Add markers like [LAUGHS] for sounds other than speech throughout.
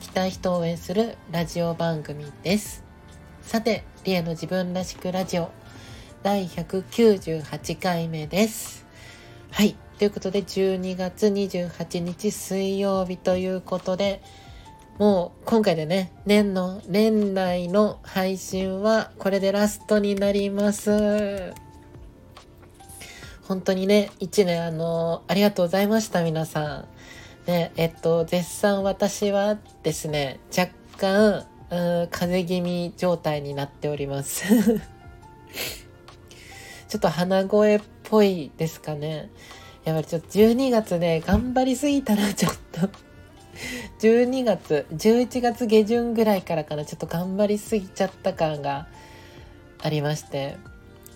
きたい人を応援するラジオ番組ですさてリエの自分らしくラジオ第198回目ですはい。ということで、12月28日水曜日ということで、もう今回でね、年の、年内の配信はこれでラストになります。本当にね、1年あの、ありがとうございました、皆さん。ね、えっと、絶賛私はですね、若干、うん、風邪気味状態になっております。[LAUGHS] ちょっと鼻声っぽいですかね。やっぱりちょっと12月で頑張りすぎたら [LAUGHS] ちょっと12月、11月下旬ぐらいからかな、ちょっと頑張りすぎちゃった感がありまして、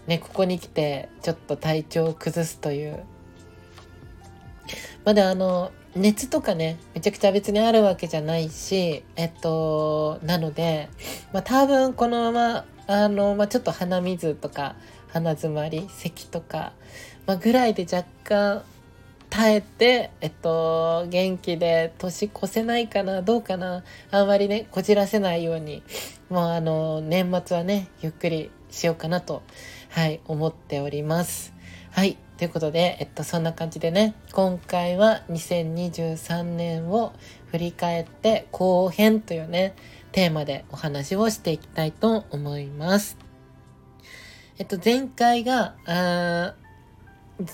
ね、ここに来てちょっと体調を崩すという。まだあの、熱とかね、めちゃくちゃ別にあるわけじゃないし、えっと、なので、まあ多分このまま、あの、まあちょっと鼻水とか、鼻詰まり咳とか、まあ、ぐらいで若干耐えて、えっと、元気で年越せないかなどうかなあんまりねこじらせないようにもうあの年末はねゆっくりしようかなとはい思っております。はい。ということで、えっと、そんな感じでね今回は2023年を振り返って後編というねテーマでお話をしていきたいと思いますえっと、前回が、あ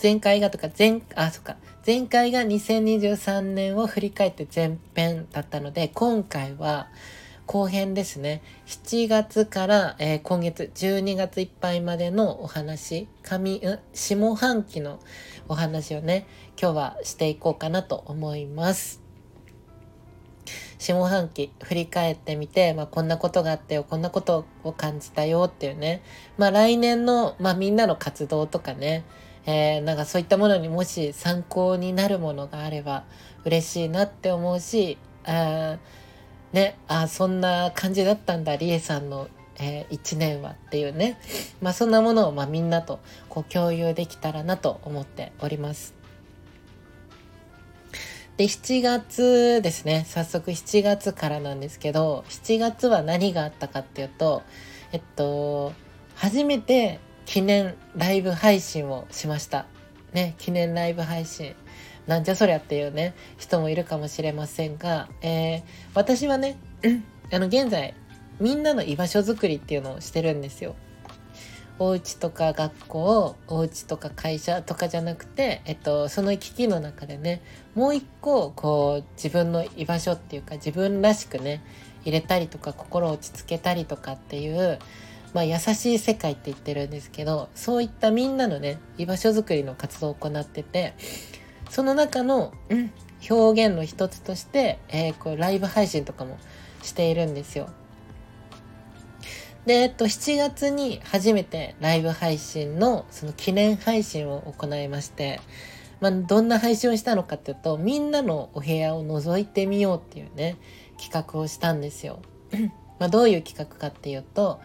前回がとか、前、あ、そっか。前回が2023年を振り返って前編だったので、今回は後編ですね。7月から、えー、今月12月いっぱいまでのお話、上、下半期のお話をね、今日はしていこうかなと思います。下半期振り返ってみて、まあ、こんなことがあったよ、こんなことを感じたよっていうね、まあ、来年の、まあ、みんなの活動とかね、えー、なんかそういったものにもし参考になるものがあれば嬉しいなって思うし、あね、あそんな感じだったんだ、りえさんの、えー、1年はっていうね、まあ、そんなものを、まあ、みんなとこう共有できたらなと思っております。で、7月ですね。早速7月からなんですけど、7月は何があったかっていうと、えっと、初めて記念ライブ配信をしました。ね、記念ライブ配信。なんじゃそりゃっていうね、人もいるかもしれませんが、えー、私はね、あの、現在、みんなの居場所づくりっていうのをしてるんですよ。お家とか学校、お家とか会社とかじゃなくて、えっと、その行き来の中でね、もう一個、こう、自分の居場所っていうか、自分らしくね、入れたりとか、心を落ち着けたりとかっていう、まあ、優しい世界って言ってるんですけど、そういったみんなのね、居場所づくりの活動を行ってて、その中の、うん、表現の一つとして、えー、こう、ライブ配信とかもしているんですよ。で、えっと、7月に初めてライブ配信のその記念配信を行いまして、まあ、どんな配信をしたのかっていうと、みんなのお部屋を覗いてみようっていうね、企画をしたんですよ。[LAUGHS] まあ、どういう企画かっていうと、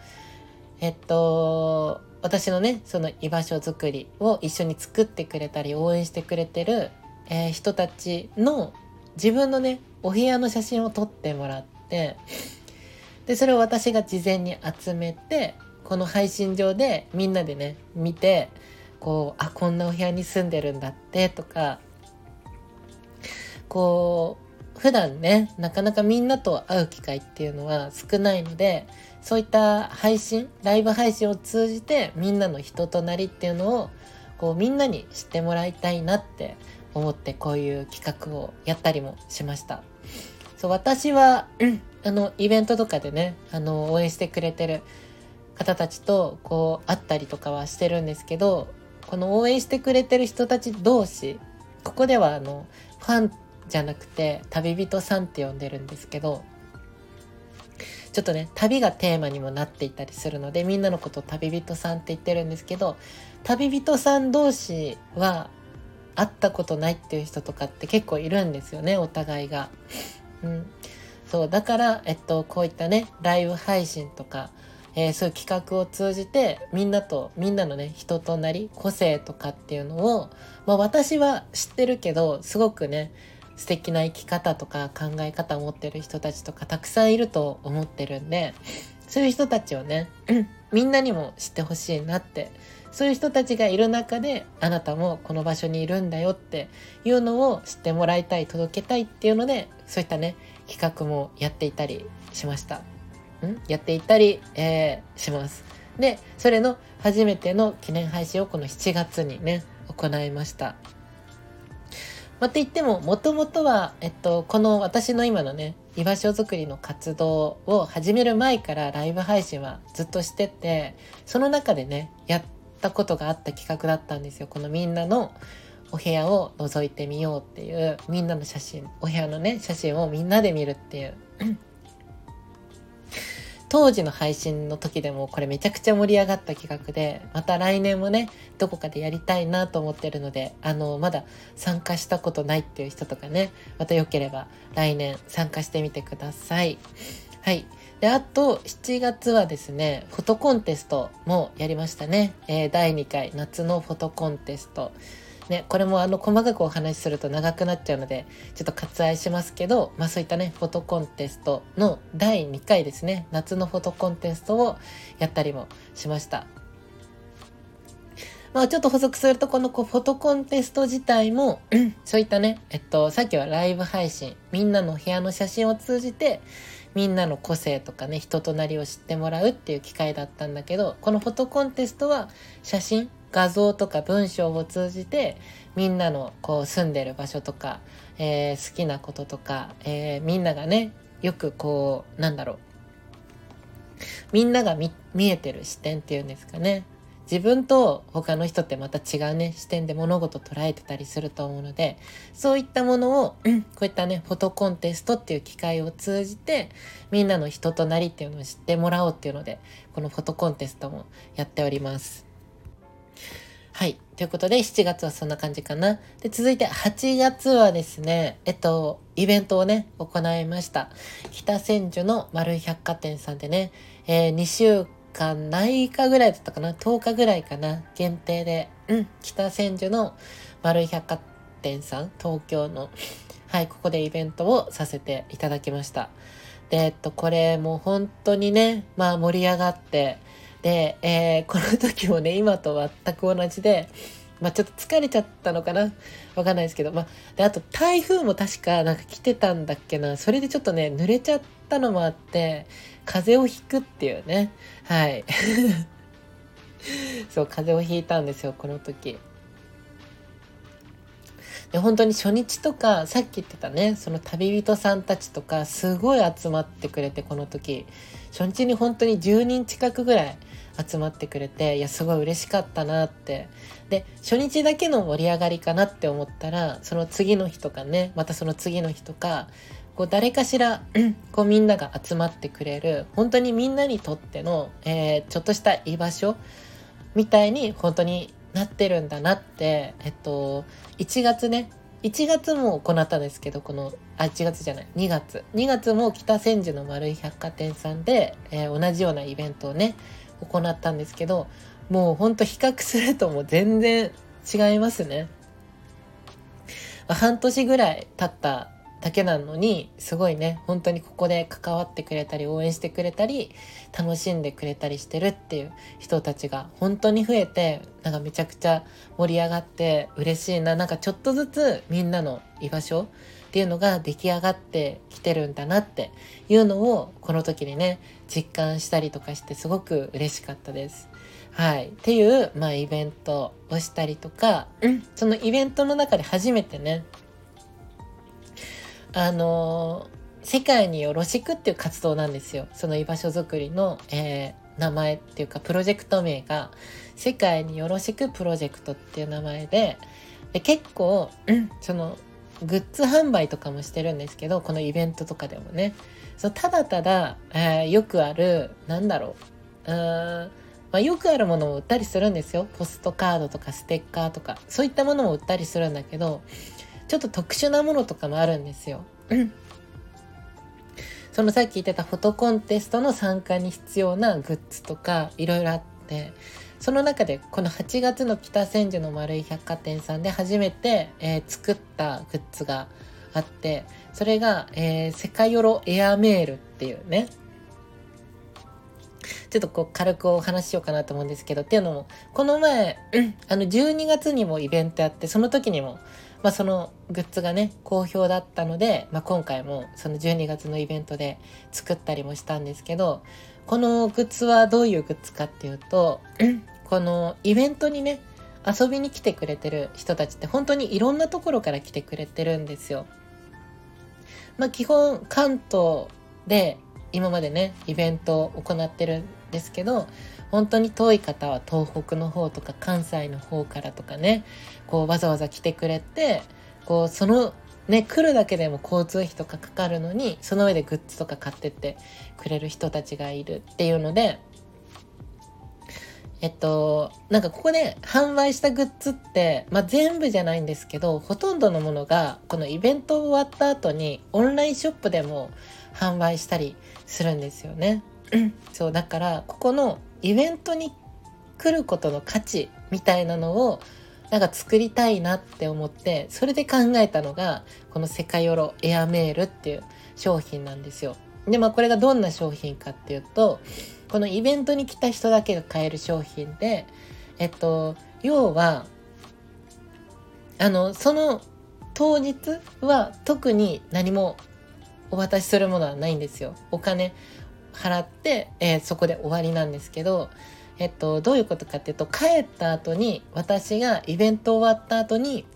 えっと、私のね、その居場所づくりを一緒に作ってくれたり応援してくれてる、えー、人たちの自分のね、お部屋の写真を撮ってもらって、で、それを私が事前に集めて、この配信上でみんなでね、見て、こう、あ、こんなお部屋に住んでるんだってとか、こう、普段ね、なかなかみんなと会う機会っていうのは少ないので、そういった配信、ライブ配信を通じてみんなの人となりっていうのを、こうみんなに知ってもらいたいなって思ってこういう企画をやったりもしました。そう、私は、あの、イベントとかでね、あの、応援してくれてる方たちと、こう、会ったりとかはしてるんですけど、この応援してくれてる人たち同士、ここではあの、ファンじゃなくて、旅人さんって呼んでるんですけど、ちょっとね旅がテーマにもなっていたりするのでみんなのことを旅人さんって言ってるんですけど旅人さん同士は会ったことないっていう人とかって結構いるんですよねお互いが。うん、そうだから、えっと、こういったねライブ配信とか、えー、そういう企画を通じてみんなとみんなのね人となり個性とかっていうのを、まあ、私は知ってるけどすごくね素敵な生き方とか考え方を持ってる人たちとかたくさんいると思ってるんで [LAUGHS] そういう人たちをねみんなにも知ってほしいなってそういう人たちがいる中であなたもこの場所にいるんだよっていうのを知ってもらいたい届けたいっていうのでそういったね企画もやっていたりしました。ん？やっていたり、えー、します。で、それの初めての記念配信をこの7月にね、行いました。まあ、って言っても、もともとは、えっと、この私の今のね、居場所づくりの活動を始める前からライブ配信はずっとしてて、その中でね、やったことがあった企画だったんですよ。このみんなのお部屋を覗いてみようっていう、みんなの写真、お部屋のね、写真をみんなで見るっていう当時の配信の時でもこれめちゃくちゃ盛り上がった企画で、また来年もね、どこかでやりたいなと思ってるので、あの、まだ参加したことないっていう人とかね、また良ければ来年参加してみてください。はい。で、あと、7月はですね、フォトコンテストもやりましたね。えー、第2回夏のフォトコンテスト。ね、これもあの細かくお話しすると長くなっちゃうので、ちょっと割愛しますけど、まあそういったね、フォトコンテストの第2回ですね、夏のフォトコンテストをやったりもしました。まあちょっと補足すると、このフォトコンテスト自体も、[CLEARS THROAT] そういったね、えっと、さっきはライブ配信、みんなの部屋の写真を通じて、みんなの個性とかね、人となりを知ってもらうっていう機会だったんだけど、このフォトコンテストは写真、画像とか文章を通じてみんなのこう住んでる場所とか、えー、好きなこととか、えー、みんながねよくこうなんだろうみんなが見えてる視点っていうんですかね自分と他の人ってまた違うね視点で物事捉えてたりすると思うのでそういったものを、[CLEARS THROAT] こういったねフォトコンテストっていう機会を通じてみんなの人となりっていうのを知ってもらおうっていうのでこのフォトコンテストもやっております。はい。ということで、7月はそんな感じかな。で、続いて8月はですね、えっと、イベントをね、行いました。北千住の丸い百貨店さんでね、えー、2週間ないかぐらいだったかな ?10 日ぐらいかな限定で、うん、北千住の丸い百貨店さん、東京の、はい、ここでイベントをさせていただきました。で、えっと、これもう本当にね、まあ盛り上がって、で、えー、この時もね、今と全く同じで、まあちょっと疲れちゃったのかな？わかんないですけど、まあ、で、あと台風も確かなんか来てたんだっけな？それでちょっとね、濡れちゃったのもあって、風邪をひくっていうね。はい。[LAUGHS] そう、風邪をひいたんですよ、この時。で本当に初日とかさっき言ってたねその旅人さんたちとかすごい集まってくれてこの時。初日に本当に10人近くぐらい集まってくれていやすごい嬉しかったなって。で初日だけの盛り上がりかなって思ったらその次の日とかねまたその次の日とかこう誰かしら [CLEARS THROAT] こうみんなが集まってくれる本当にみんなにとっての、えー、ちょっとした居場所みたいに本当になってるんだなって、えっと、1月ね、1月も行ったんですけど、この、あ、1月じゃない、2月。2月も北千住の丸い百貨店さんで、えー、同じようなイベントをね、行ったんですけど、もうほんと比較するともう全然違いますね。半年ぐらい経っただけなのにすごいね本当にここで関わってくれたり応援してくれたり楽しんでくれたりしてるっていう人たちが本当に増えてなんかめちゃくちゃ盛り上がって嬉しいななんかちょっとずつみんなの居場所っていうのが出来上がってきてるんだなっていうのをこの時にね実感したりとかしてすごく嬉しかったです。はい。っていう、まあ、イベントをしたりとか、そのイベントの中で初めてね、あの世界によろしくっていう活動なんですよ。その居場所づくりの、えー、名前っていうかプロジェクト名が世界によろしくプロジェクトっていう名前でで結構、[CLEARS THROAT] そのグッズ販売とかもしてるんですけどこのイベントとかでもねそうただただ、えー、よくあるなんだろううーんまあ、よくあるものも売ったりするんですよ。ポストカードとかステッカーとか。そういったものも売ったりするんだけど、ちょっと特殊なものとかもあるんですよ。そのさっき言ってたフォトコンテストの参加に必要なグッズとかいろいろあって、その中でこの8月の北千住の丸い百貨店さんで初めて、えー、作ったグッズがあって、それが、えー、セカヨロエアメールっていうね、ちょっとこう軽くお話ししようかなと思うんですけど、っていうのも、この前、あの12月にもイベントやって、その時にも、まあそのグッズがね、好評だったので、まあ今回もその12月のイベントで作ったりもしたんですけど、このグッズはどういうグッズかっていうと、このイベントにね、遊びに来てくれてる人たちって本当にいろんなところから来てくれてるんですよ。まあ基本関東で今までねイベントを行ってるんですけど本当に遠い方は東北の方とか関西の方からとかねこうわざわざ来てくれてこうそのね来るだけでも交通費とかかかるのにその上でグッズとか買ってってくれる人たちがいるっていうのでえっと、なんかここで販売したグッズって、まあ、全部じゃないんですけど、ほとんどのものが、このイベント終わった後にオンラインショップでも販売したりするんですよね。そう、だから、ここのイベントに来ることの価値みたいなのを、なんか作りたいなって思って、それで考えたのが、このセカヨロエアメールっていう商品なんですよ。で、まあこれがどんな商品かっていうと、このイベントに来た人だけが買える商品で、えっと、要は、あの、その当日は特に何もお渡しするものはないんですよ。お金払って、えー、そこで終わりなんですけど、えっと、どういうことかっていうと、帰った後に、私がイベント終わった後に、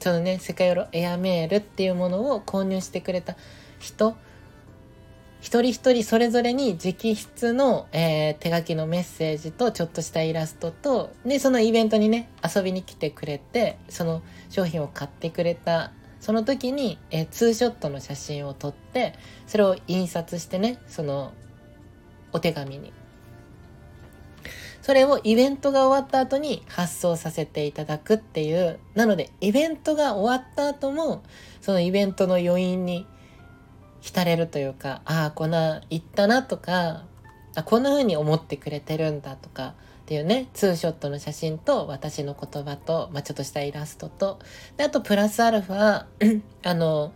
そのね、世界ヨロエアメールっていうものを購入してくれた人、一人一人それぞれに直筆の、えー、手書きのメッセージとちょっとしたイラストと、で、そのイベントにね、遊びに来てくれて、その商品を買ってくれたその時に、えー、ツーショットの写真を撮ってそれを印刷してねそのお手紙に。それをイベントが終わった後に発送させていただくっていう。なのでイベントが終わった後もそのイベントの余韻に浸れるというかああこんな行ったなとかあこんな風に思ってくれてるんだとかっていうね、ツーショットの写真と私の言葉と、まあ、ちょっとしたイラストと、で、あとプラスアルファ、[CLEARS THROAT] あの、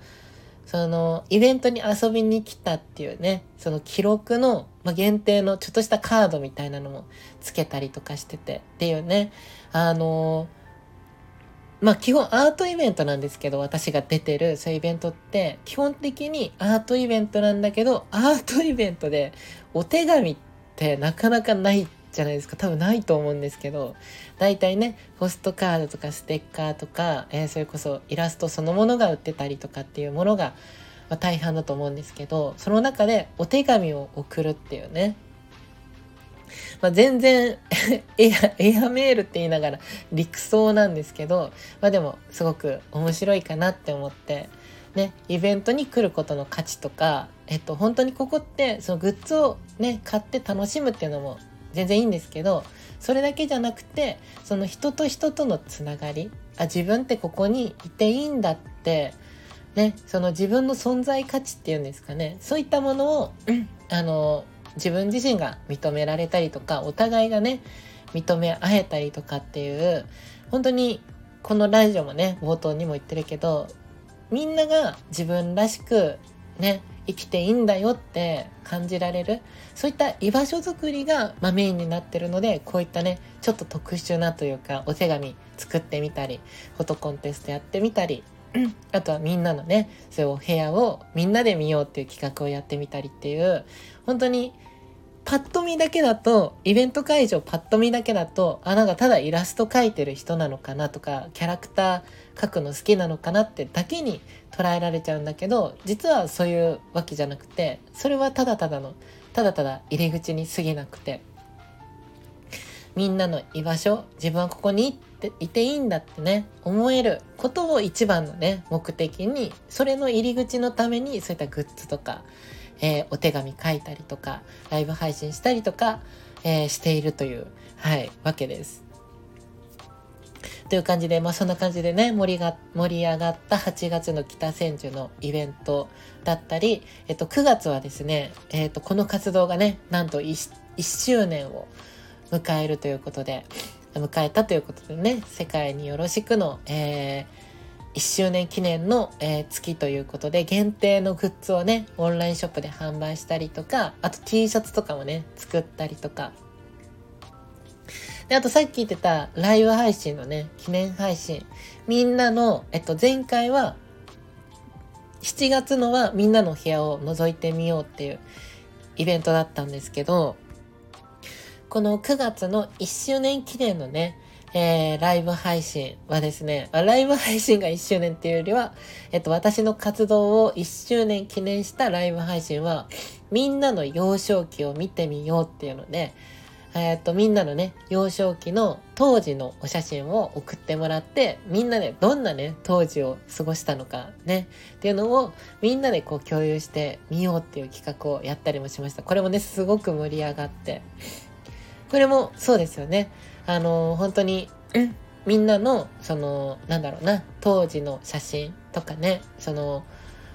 そのイベントに遊びに来たっていうね、その記録の、まあ、限定のちょっとしたカードみたいなのもつけたりとかしててっていうね、あのまあ基本アートイベントなんですけど、私が出てるそういうイベントって基本的にアートイベントなんだけど、アートイベントでお手紙ってなかなかないってじゃないですか。多分ないと思うんですけど大体ねポストカードとかステッカーとか、えー、それこそイラストそのものが売ってたりとかっていうものが、まあ、大半だと思うんですけどその中でお手紙を送るっていうね。まあ、全然 [LAUGHS] エア、エアメールって言いながら理想なんですけど、まあでもすごく面白いかなって思って、ね、イベントに来ることの価値とか、えっと、本当にここってそのグッズをね、買って楽しむっていうのも全然いいんですけどそれだけじゃなくてその人と人とのつながりあ自分ってここにいていいんだってねその自分の存在価値っていうんですかねそういったものを [CLEARS THROAT] あの自分自身が認められたりとかお互いがね認め合えたりとかっていう本当にこのラジオもね冒頭にも言ってるけどみんなが自分らしくね生きていいんだよって感じられるそういった居場所づくりが、まあ、メインになってるのでこういったねちょっと特殊なというかお手紙作ってみたりフォトコンテストやってみたり [CLEARS THROAT] あとはみんなのねそういうお部屋をみんなで見ようっていう企画をやってみたりっていう本当にパッと見だけだとイベント会場パッと見だけだとあなんかただイラスト描いてる人なのかなとかキャラクター描くの好きなのかなってだけに捉えられちゃうんだけど実はそういうわけじゃなくてそれはただただのただただ入り口に過ぎなくてみんなの居場所自分はここにっていていいんだってね思えることを一番のね目的にそれの入り口のためにそういったグッズとかえー、お手紙書いたりとか、ライブ配信したりとか、えー、しているという、はい、わけです。という感じで、まあそんな感じでね、盛りが、盛り上がった8月の北千住のイベントだったり、えっと、9月はですね、えっと、この活動がね、なんと 1, 1周年を迎えるということで、迎えたということでね、世界によろしくの、えー、1周年記念の、えー、月ということで、限定のグッズをね、オンラインショップで販売したりとか、あと T シャツとかもね、作ったりとか。で、あとさっき言ってたライブ配信のね、記念配信。みんなの、えっと、前回は、7月のはみんなの部屋を覗いてみようっていうイベントだったんですけど、この9月の1周年記念のね、えー、ライブ配信はですね、ライブ配信が1周年っていうよりは、えっと、私の活動を1周年記念したライブ配信は、みんなの幼少期を見てみようっていうので、え、っと、みんなのね、幼少期の当時のお写真を送ってもらって、みんなでどんなね、当時を過ごしたのかね、っていうのをみんなでこう共有してみようっていう企画をやったりもしました。これもね、すごく盛り上がって、これもそうですよね。あの、本当に、みんなの、その、なんだろうな、当時の写真とかね、その、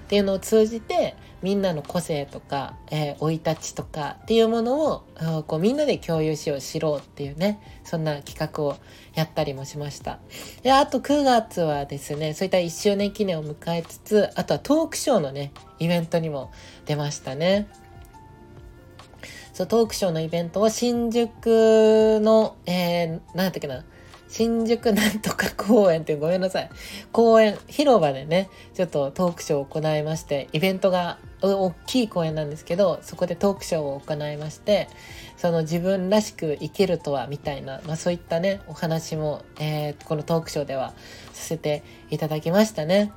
っていうのを通じて、みんなの個性とか、えー、生い立ちとかっていうものを、こうみんなで共有しよう、知ろうっていうね、そんな企画をやったりもしました。で、あと9月はですね、そういった1周年記念を迎えつつ、あとはトークショーのね、イベントにも出ましたね。そうトークショーのイベントを新宿の、えー、何やったっけな、新宿なんとか公園ってごめんなさい。公園、広場でね、ちょっとトークショーを行いまして、イベントが大きい公園なんですけど、そこでトークショーを行いまして、その自分らしく生きるとは、みたいな、まあそういったね、お話も、えー、このトークショーではさせていただきましたね。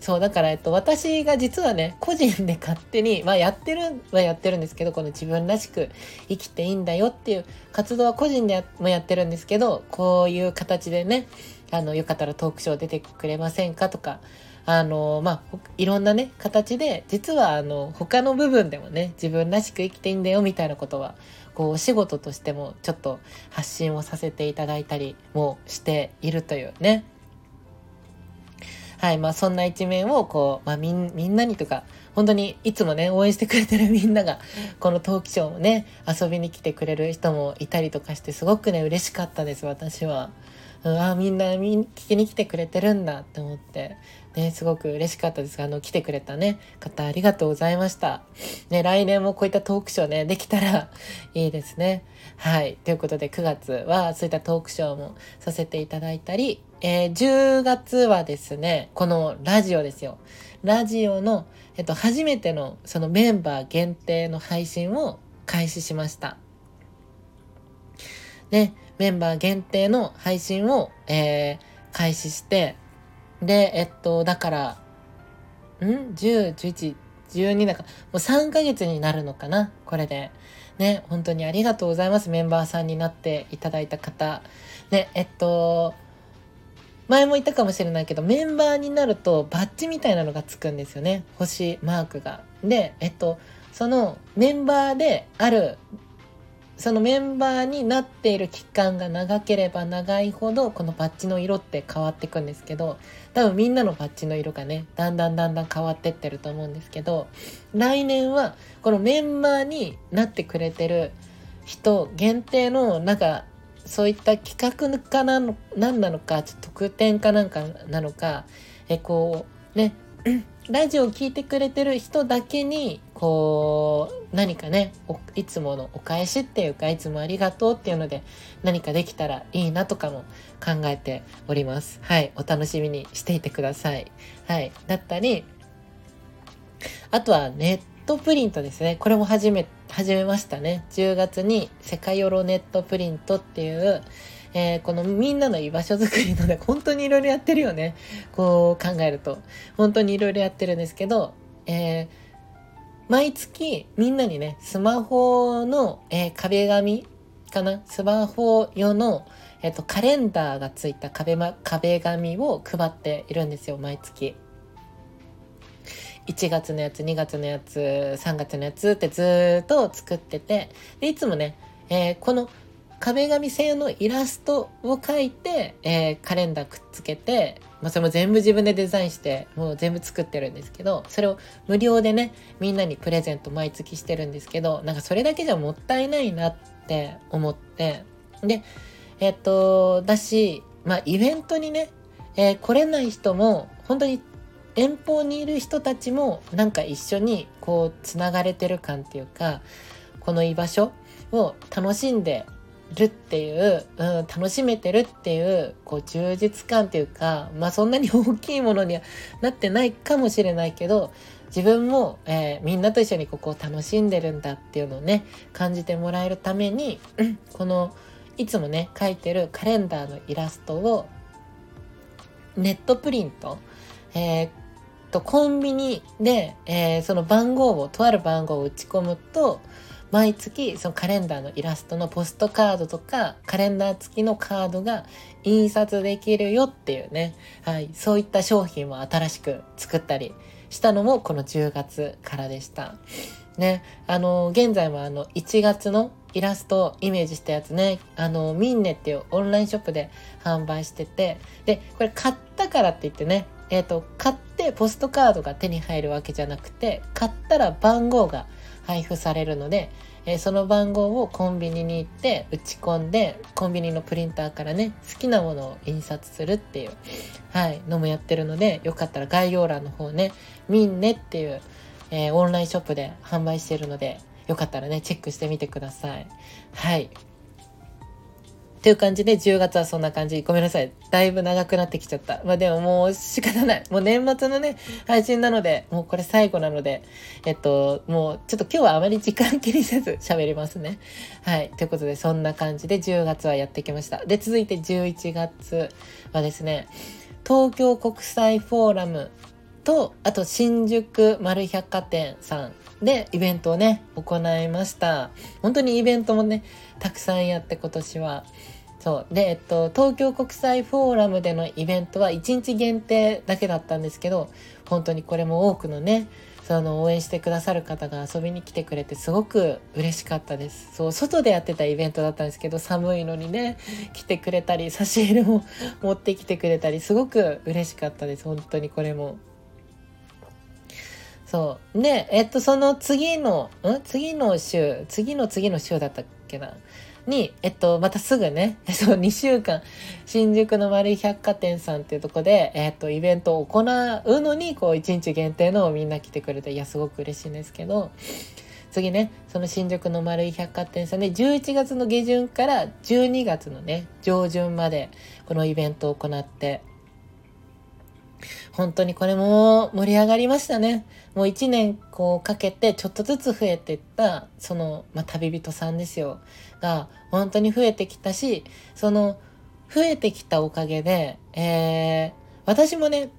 そう、だから、えっと、私が実はね、個人で勝手に、まあやってるはやってるんですけど、この自分らしく生きていいんだよっていう活動は個人でもやってるんですけど、こういう形でね、あの、よかったらトークショー出てくれませんかとか、あの、まあ、いろんなね、形で、実はあの、他の部分でもね、自分らしく生きていいんだよみたいなことは、こう、お仕事としてもちょっと発信をさせていただいたりもしているというね、はい、まあそんな一面をこう、まあみんみんなにとか、本当にいつもね、応援してくれてるみんなが、このトークショーをね、遊びに来てくれる人もいたりとかして、すごくね、嬉しかったです、私は。うん、あみんな聞きに来てくれてるんだって思って、ね、すごく嬉しかったです。あの、来てくれたね、方ありがとうございました。ね、来年もこういったトークショーね、できたら [LAUGHS] いいですね。はい。ということで、9月はそういったトークショーもさせていただいたり、えー、10月はですね、このラジオですよ。ラジオの、えっと、初めてのそのメンバー限定の配信を開始しました。ね、メンバー限定の配信を、えー、開始して、で、えっと、だから、ん ?10、11、12だから、もう3ヶ月になるのかな？これで。ね、本当にありがとうございます。メンバーさんになっていただいた方。ね、えっと、前も言ったかもしれないけど、メンバーになるとバッジみたいなのがつくんですよね。星マークが。で、えっと、そのメンバーである、そのメンバーになっている期間が長ければ長いほど、このバッジの色って変わっていくんですけど、多分みんなのバッジの色がね、だんだんだんだん変わってってると思うんですけど、来年はこのメンバーになってくれてる人限定のなんかそういった企画かなの、何なのか、ちょっと特典かなんかなのか、え、こう、ね、[CLEARS THROAT] ラジオを聴いてくれてる人だけに、こう、何かね、いつものお返しっていうか、いつもありがとうっていうので、何かできたらいいなとかも考えております。はい。お楽しみにしていてください。はい。だったり、あとはネットプリントですね。これも始めて、始めましたね。10月に世界ヨロネットプリントっていう、えー、このみんなの居場所づくりのね、本当にいろいろやってるよね。こう考えると。本当にいろいろやってるんですけど、えー、毎月みんなにね、スマホの、えー、壁紙かな？スマホ用の、えっ、と、カレンダーがついた壁,、ま、壁紙を配っているんですよ、毎月。1月のやつ2月のやつ3月のやつってずっと作っててでいつもね、えー、この壁紙専用のイラストを描いて、えー、カレンダーくっつけて、まあ、それも全部自分でデザインしてもう全部作ってるんですけどそれを無料でねみんなにプレゼント毎月してるんですけどなんかそれだけじゃもったいないなって思ってでえっとだしまあイベントにね、えー、来れない人も本当に遠方にいる人たちもなんか一緒にこうつながれてる感っていうかこの居場所を楽しんでるっていう、うん、楽しめてるっていうこう充実感っていうかまあそんなに大きいものにはなってないかもしれないけど自分も、えー、みんなと一緒にここを楽しんでるんだっていうのをね感じてもらえるために、うん、このいつもね描いてるカレンダーのイラストをネットプリント、えー、とコンビニで、えー、その番号をとある番号を打ち込むと毎月そのカレンダーのイラストのポストカードとかカレンダー付きのカードが印刷できるよっていうね、はい、そういった商品を新しく作ったりしたのもこの10月からでした。ね、あの、現在もあの、1月のイラストをイメージしたやつね、あの、ミンネっていうオンラインショップで販売してて、で、これ買ったからって言ってね、えっ、ー、と、買ってポストカードが手に入るわけじゃなくて、買ったら番号が配布されるので、えー、その番号をコンビニに行って打ち込んでコンビニのプリンターからね好きなものを印刷するっていう、はい、のもやってるのでよかったら概要欄の方ねみんねっていう、えー、オンラインショップで販売してるのでよかったらねチェックしてみてください。はいという感じで10月はそんな感じ。ごめんなさい。だいぶ長くなってきちゃった。まあでももう仕方ない。もう年末のね、配信なので、もうこれ最後なので、えっと、もうちょっと今日はあまり時間気にせず [LAUGHS] 喋りますね。はい。ということで、そんな感じで10月はやってきました。で、続いて11月はですね、東京国際フォーラムと、あと新宿丸百貨店さんでイベントをね、行いました。本当にイベントもね、たくさんやって今年は。そう。で、えっと、東京国際フォーラムでのイベントは1日限定だけだったんですけど、本当にこれも多くのね、その応援してくださる方が遊びに来てくれてすごく嬉しかったです。そう、外でやってたイベントだったんですけど、寒いのにね、来てくれたり、差し入れも持ってきてくれたり、すごく嬉しかったです。本当にこれも。そう。で、えっと、その次の、ん？次の週、次の次の週だったっけな？に、えっと、またすぐね、[LAUGHS] そう、2週間、新宿の丸い百貨店さんっていうとこで、えっと、イベントを行うのに、こう、1日限定のみんな来てくれて、いや、すごく嬉しいんですけど、次ね、その新宿の丸い百貨店さんで、11月の下旬から12月のね、上旬まで、このイベントを行って、本当にこれも盛り上がりましたね。もう一年こうかけてちょっとずつ増えていった、その、まあ、旅人さんですよ。が、本当に増えてきたし、その、増えてきたおかげで、えー、私もね、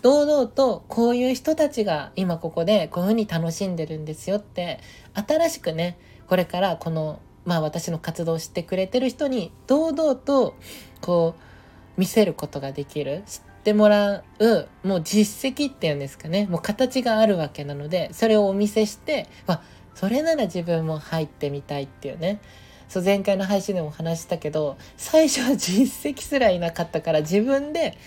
堂々とこういう人たちが今ここでこういうふうに楽しんでるんですよって、新しくね、これからこの、まあ私の活動をしてくれてる人に堂々とこう見せることができる。知ってもらう、もう実績っていうんですかね、もう形があるわけなので、それをお見せして、わ、それなら自分も入ってみたいっていうね。そう、前回の配信でも話したけど、最初は実績すらいなかったから自分で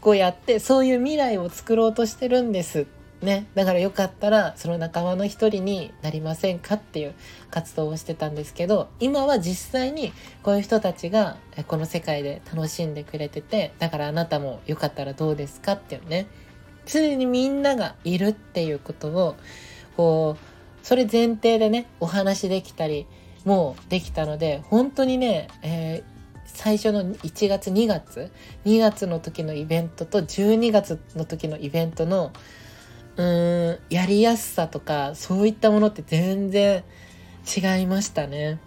こうやってそういう未来を作ろうとしてるんですっね、だからよかったらその仲間の一人になりませんかっていう活動をしてたんですけど今は実際にこういう人たちがこの世界で楽しんでくれててだからあなたもよかったらどうですかっていうね。常にみんながいるっていうことをこうそれ前提でねお話できたりもうできたので本当にね、えー、最初の1月2月2月の時のイベントと12月の時のイベントのうーん、やりやすさとか、そういったものって全然違いましたね。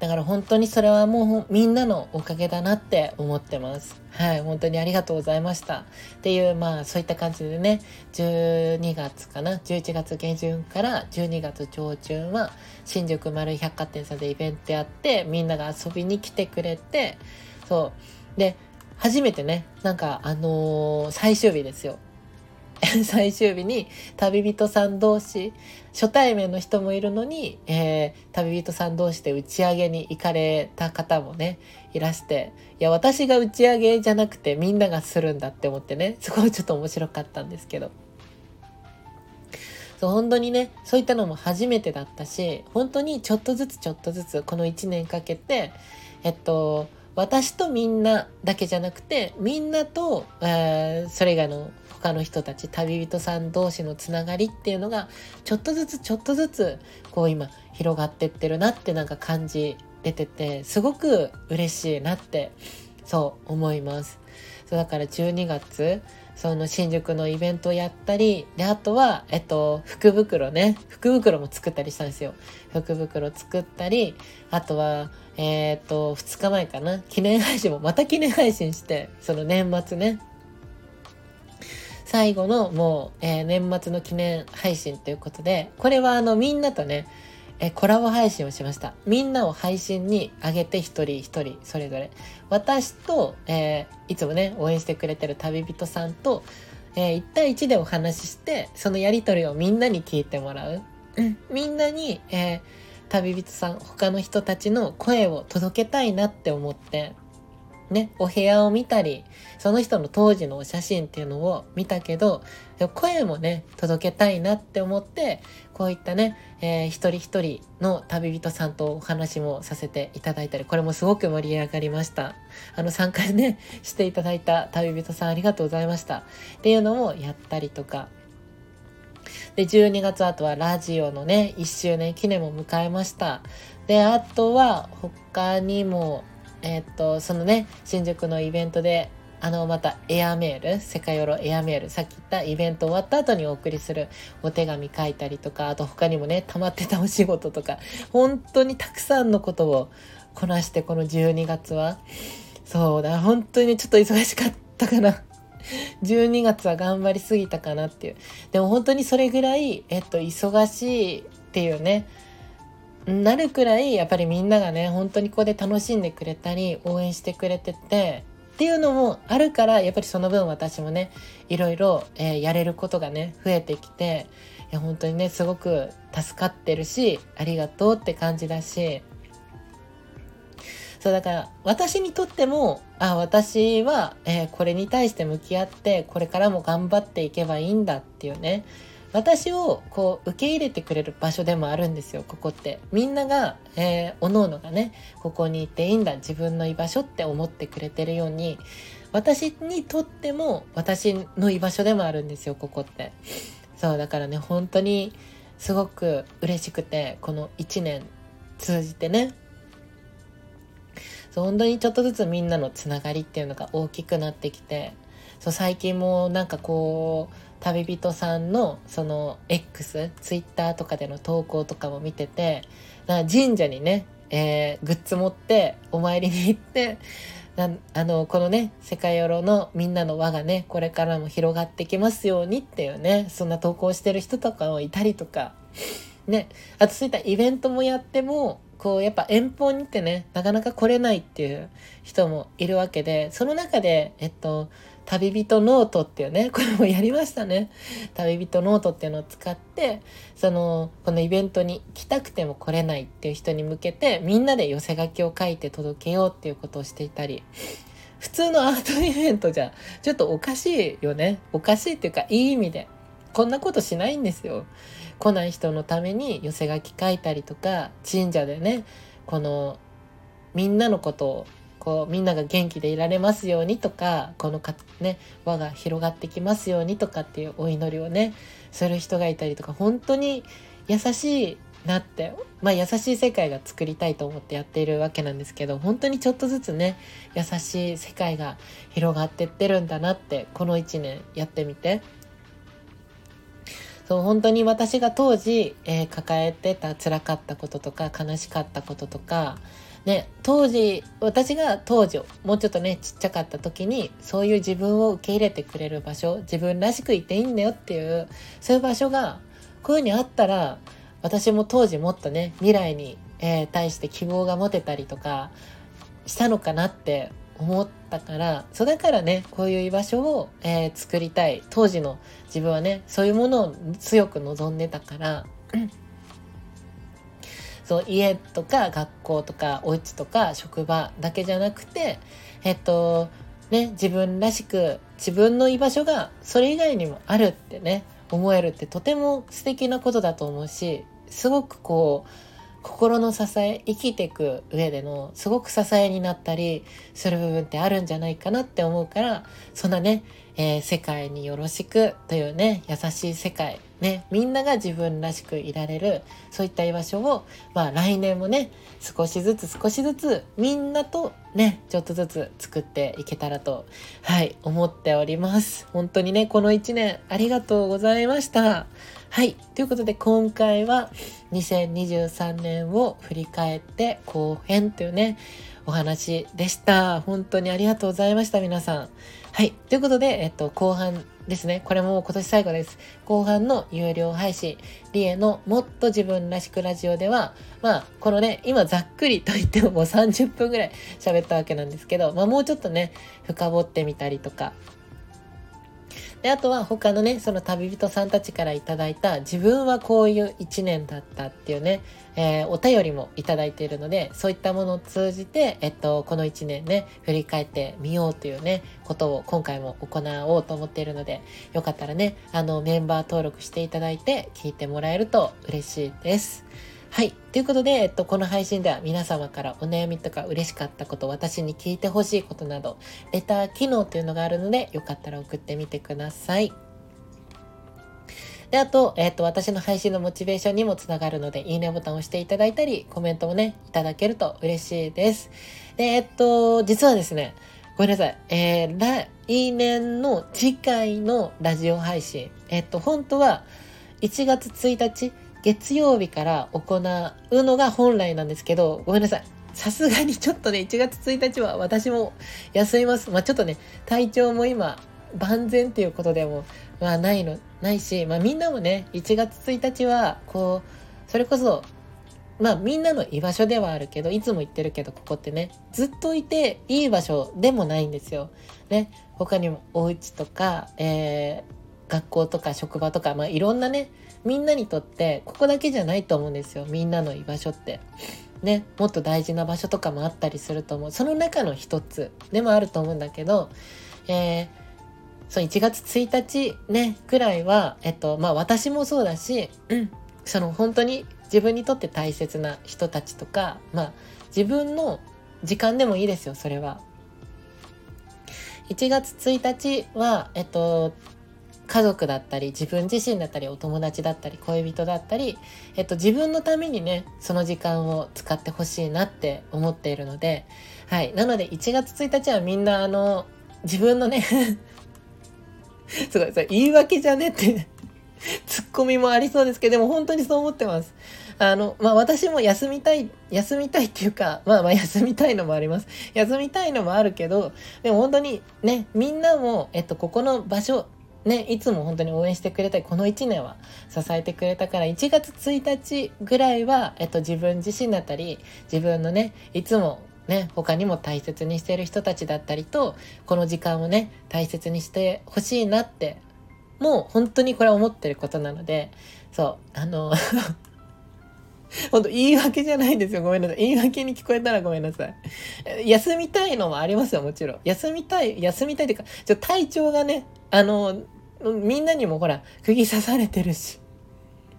だから本当にそれはもうみんなのおかげだなって思ってます。はい、本当にありがとうございました。っていう、まあそういった感じでね、12月かな、11月下旬から12月上旬は新宿丸百貨店さんでイベントやって、みんなが遊びに来てくれて、そう。で、初めてね、なんかあのー、最終日ですよ。[LAUGHS] 最終日に旅人さん同士初対面の人もいるのに、えー、旅人さん同士で打ち上げに行かれた方もねいらしていや私が打ち上げじゃなくてみんながするんだって思ってねすごいちょっと面白かったんですけど。そう本当にねそういったのも初めてだったし本当にちょっとずつちょっとずつこの1年かけてえっと私とみんなだけじゃなくてみんなと、えー、それ以外の他の人たち旅人さん同士のつながりっていうのがちょっとずつちょっとずつこう今広がってってるなってなんか感じ出ててすごく嬉しいなってそう思います。そうだから12月その新宿のイベントをやったり、で、あとは、えっと、福袋ね。福袋も作ったりしたんですよ。福袋作ったり、あとは、えー、っと、2日前かな。記念配信も、また記念配信して、その年末ね。最後のもう、えー、年末の記念配信ということで、これはあのみんなとね、えコラボ配信をしました。みんなを配信に上げて一人一人それぞれ。私と、えー、いつもね、応援してくれてる旅人さんと、えー、1対1でお話しして、そのやりとりをみんなに聞いてもらう。みんなに、えー、旅人さん、他の人たちの声を届けたいなって思って、ね、お部屋を見たり、その人の当時のお写真っていうのを見たけど、声もね、届けたいなって思って、こういったね、えー、一人一人の旅人さんとお話もさせていただいたり、これもすごく盛り上がりました。あの、参加ね、[LAUGHS] していただいた旅人さんありがとうございました。っていうのもやったりとか、で、12月あとはラジオのね、1周年記念も迎えました。で、あとは他にも、えー、っと、そのね、新宿のイベントで、あの、またエアメール、世界ヨロエアメール、さっき言ったイベント終わった後にお送りするお手紙書いたりとか、あと他にもね、溜まってたお仕事とか、[LAUGHS] 本当にたくさんのことをこなして、この12月は。そうだ、本当にちょっと忙しかったかな。[LAUGHS] 12月は頑張りすぎたかなっていう。でも本当にそれぐらい、えっと、忙しいっていうね、なるくらいやっぱりみんながね本当にここで楽しんでくれたり応援してくれててっていうのもあるからやっぱりその分私もねいろいろ、えー、やれることがね増えてきていや本当にねすごく助かってるしありがとうって感じだしそうだから私にとってもあ私は、えー、これに対して向き合ってこれからも頑張っていけばいいんだっていうね私をこう受け入れてくれる場所でもあるんですよここって。みんなが、えー、おのおのがねここにいていいんだ自分の居場所って思ってくれてるように私にとっても私の居場所でもあるんですよここって。そうだからね本当にすごく嬉しくてこの1年通じてね。そう本当にちょっとずつみんなのつながりっていうのが大きくなってきてそう最近もなんかこう旅人さんのその X、ツイッターとかでの投稿とかも見てて、神社にね、えー、グッズ持ってお参りに行って、あの、このね、世界ヨロのみんなの輪がね、これからも広がってきますようにっていうね、そんな投稿してる人とかもいたりとか、ね、あとそういったイベントもやっても、こうやっぱ遠方に行ってね、なかなか来れないっていう人もいるわけで、その中で、えっと、旅人ノートっていうね、これもやりましたね。旅人ノートっていうのを使って、その、このイベントに来たくても来れないっていう人に向けて、みんなで寄せ書きを書いて届けようっていうことをしていたり、普通のアートイベントじゃ、ちょっとおかしいよね。おかしいっていうか、いい意味で。こんなことしないんですよ。来ない人のために寄せ書き書いたりとか、神社でね、この、みんなのことをこうみんなが元気でいられますようにとかこのか、ね、輪が広がってきますようにとかっていうお祈りをねする人がいたりとか本当に優しいなってまあ優しい世界が作りたいと思ってやっているわけなんですけど本当にちょっとずつね優しい世界が広がってってるんだなってこの1年やってみて。そう本当に私が当時、えー、抱えてた辛かったこととか悲しかったこととかね、当時、私が当時、もうちょっとね、ちっちゃかった時に、そういう自分を受け入れてくれる場所、自分らしくいていいんだよっていう、そういう場所が、こういうふうにあったら、私も当時もっとね、未来に、えー、対して希望が持てたりとか、したのかなって思ったからそうだからねこういう居場所を、えー、作りたい。当時の自分はねそういうものを強く望んでたから、そう家とか学校とかお家とか職場だけじゃなくてえっとね自分らしく自分の居場所がそれ以外にもあるってね思えるってとても素敵なことだと思うしすごくこう心の支え生きていく上でのすごく支えになったりする部分ってあるんじゃないかなって思うからそんなね、えー、世界によろしくというね優しい世界ねみんなが自分らしくいられるそういった居場所をまあ来年もね少しずつ少しずつみんなとねちょっとずつ作っていけたらとはい思っております本当にねこの1年ありがとうございましたはい。ということで、今回は2023年を振り返って後編というね、お話でした。本当にありがとうございました、皆さん。はい。ということで、えっと、後半ですね。これも今年最後です。後半の有料配信、リエのもっと自分らしくラジオでは、まあ、このね、今ざっくりと言ってももう30分ぐらい喋ったわけなんですけど、まあもうちょっとね、深掘ってみたりとか、で、あとは他のね、その旅人さんたちからいただいた自分はこういう一年だったっていうね、えー、お便りもいただいているので、そういったものを通じて、えっと、この一年ね、振り返ってみようというね、ことを今回も行おうと思っているので、よかったらね、あの、メンバー登録していただいて聞いてもらえると嬉しいです。はい。ということで、えっと、この配信では皆様からお悩みとか嬉しかったこと、私に聞いてほしいことなど、レター機能っていうのがあるので、よかったら送ってみてください。で、あと、えっ、と、私の配信のモチベーションにもつながるので、いいねボタンを押していただいたり、コメントもね、いただけると嬉しいです。で、えっと、実はですね、ごめんなさい。えー、来年の次回のラジオ配信、えっと、本当は1月1日、月曜日から行うのが本来なんですけど、ごめんなさい。さすがにちょっとね、1月1日は私も休みます。まあちょっとね、体調も今、万全っていうことでも、まあないの、ないし、まあみんなもね、1月1日は、こう、それこそ、まあみんなの居場所ではあるけど、いつも言ってるけど、ここってね、ずっといていい場所でもないんですよ。ね、他にもお家とか、えー、学校とか職場とか、まあいろんなね、みんなにとってここだけじゃないと思うんですよみんなの居場所って。ね、もっと大事な場所とかもあったりすると思うその中の一つでもあると思うんだけど、えー、その1月1日ねくらいは、えっとまあ、私もそうだし、うん、その本当に自分にとって大切な人たちとか、まあ、自分の時間でもいいですよそれは。1月1日は、えっと、家族だったり自分自身だったりお友達だったり恋人だったり、えっと、自分のためにねその時間を使ってほしいなって思っているのではいなので1月1日はみんなあの自分のね [LAUGHS] すごいそれ言い訳じゃねってツッコミもありそうですけどでも本当にそう思ってますあの、まあ私も休みたい、休みたいっていうか、まあまあ休みたいのもあります。休みたいのもあるけど、でも本当にね、みんなも、えっと、ここの場所、ね、いつも本当に応援してくれたり、この1年は支えてくれたから、1月1日ぐらいは、えっと、自分自身だったり、自分のね、いつもね、他にも大切にしてる人たちだったりと、この時間をね、大切にしてほしいなって、もう本当にこれは思ってることなので、そう、あの [LAUGHS] 本当言い訳じゃないんですよ。ごめんなさい。言い訳に聞こえたらごめんなさい。休みたいのもありますよ、もちろん。休みたい、休みたいというか、ちょ体調がね、あの、みんなにもほら、釘刺されてるし。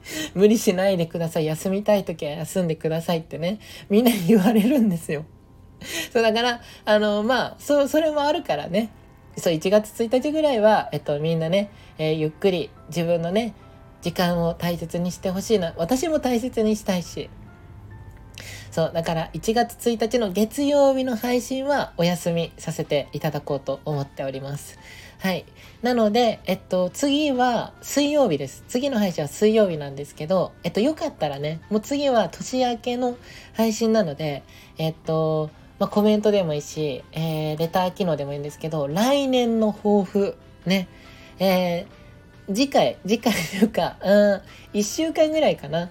[LAUGHS] 無理しないでください。休みたい時は休んでくださいってね、みんなに言われるんですよ。[LAUGHS] そうだから、あの、まあ、そう、それもあるからね。そう、1月1日ぐらいは、えっと、みんなね、えー、ゆっくり自分のね、時間を大切にしてほしいな。私も大切にしたいし。そう、だから1月1日の月曜日の配信はお休みさせていただこうと思っております。はい。なので、えっと、次は水曜日です。次の配信は水曜日なんですけど、えっと、よかったらね、もう次は年明けの配信なので、えっと、まあ、コメントでもいいし、えー、レター機能でもいいんですけど、来年の抱負、ね、えー、次回、次回というか、うん、1週間ぐらいかな。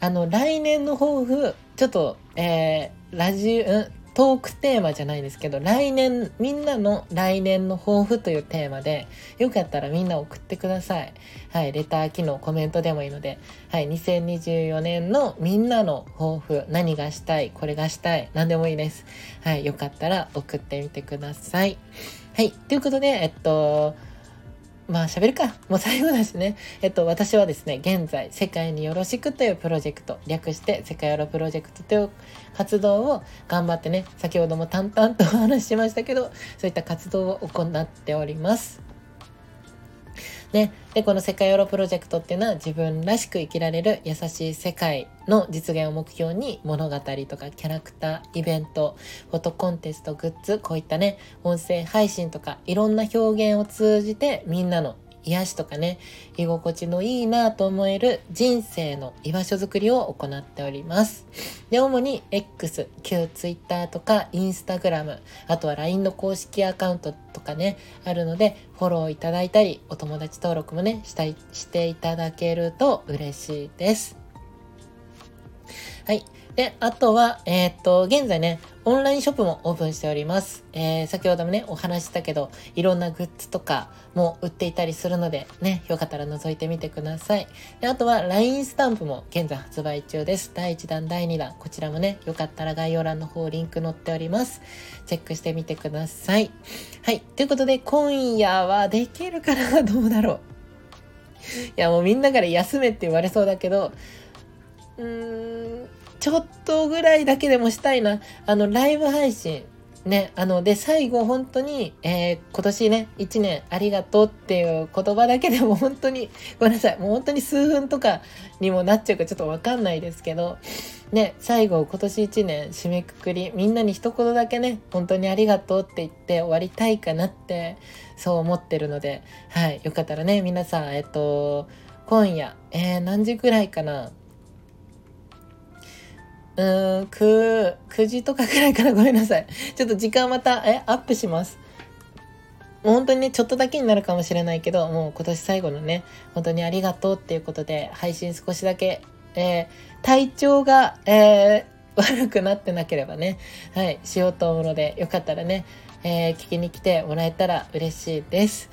あの、来年の抱負、ちょっと、えー、ラジオ、うん、トークテーマじゃないですけど、来年、みんなの来年の抱負というテーマで、よかったらみんな送ってください。はい、レター機能、コメントでもいいので、はい、2024年のみんなの抱負、何がしたい、これがしたい、何でもいいです。はい、よかったら送ってみてください。はい、ということで、えっと、まあ喋るか。もう最後だしね。えっと、私はですね、現在、世界によろしくというプロジェクト、略して世界よろプロジェクトという活動を頑張ってね、先ほども淡々とお話ししましたけど、そういった活動を行っております。ね、でこの世界ヨロプロジェクトっていうのは自分らしく生きられる優しい世界の実現を目標に物語とかキャラクターイベントフォトコンテストグッズこういったね音声配信とかいろんな表現を通じてみんなの癒しとかね、居心地のいいなと思える人生の居場所づくりを行っております。で、主に X、旧 Twitter とか Instagram、あとは LINE の公式アカウントとかね、あるので、フォローいただいたり、お友達登録もね、したい、していただけると嬉しいです。はい。で、あとは、えっ、と、現在ね、オンラインショップもオープンしております。えー、先ほどもね、お話したけど、いろんなグッズとかも売っていたりするので、ね、よかったら覗いてみてください。であとは、LINE スタンプも現在発売中です。第1弾、第2弾、こちらもね、よかったら概要欄の方リンク載っております。チェックしてみてください。はい。ということで、今夜はできるかな？どうだろう？いや、もうみんなから休めって言われそうだけど、うーん、ちょっとぐらいだけでもしたいな。あの、ライブ配信。ね、あの、で、最後本当に、えー、今年ね、1年ありがとうっていう言葉だけでも本当に、ごめんなさい、もう本当に数分とかにもなっちゃうかちょっとわかんないですけど、ね、最後今年1年締めくくり、みんなに一言だけね、本当にありがとうって言って終わりたいかなって、そう思ってるので、はい、よかったらね、皆さん、えっと、今夜、えー、何時くらいかなうーん、9、9時とかくらいからごめんなさい。ちょっと時間また、え、アップします。もう本当にね、ちょっとだけになるかもしれないけど、もう今年最後のね、本当にありがとうっていうことで、配信少しだけ、えー、体調が、えー、[LAUGHS] 悪くなってなければね、はい、しようと思うので、よかったらね、えー、聞きに来てもらえたら嬉しいです。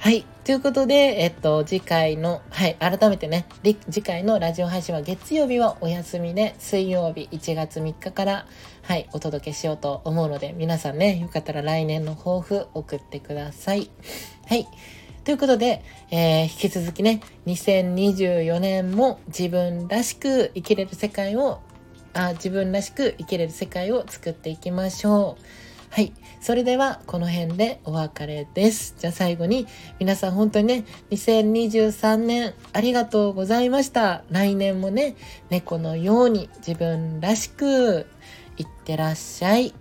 はい。ということで、えっと、次回の、はい、改めてね、次回のラジオ配信は月曜日はお休みで、水曜日1月3日から、はい、お届けしようと思うので、皆さんね、よかったら来年の抱負送ってください。はい。ということで、えー、引き続きね、2024年も自分らしく生きれる世界を、あ、自分らしく生きれる世界を作っていきましょう。はい。それでは、この辺でお別れです。じゃあ最後に、皆さん本当にね、2023年ありがとうございました。来年もね、猫のように自分らしく、いってらっしゃい。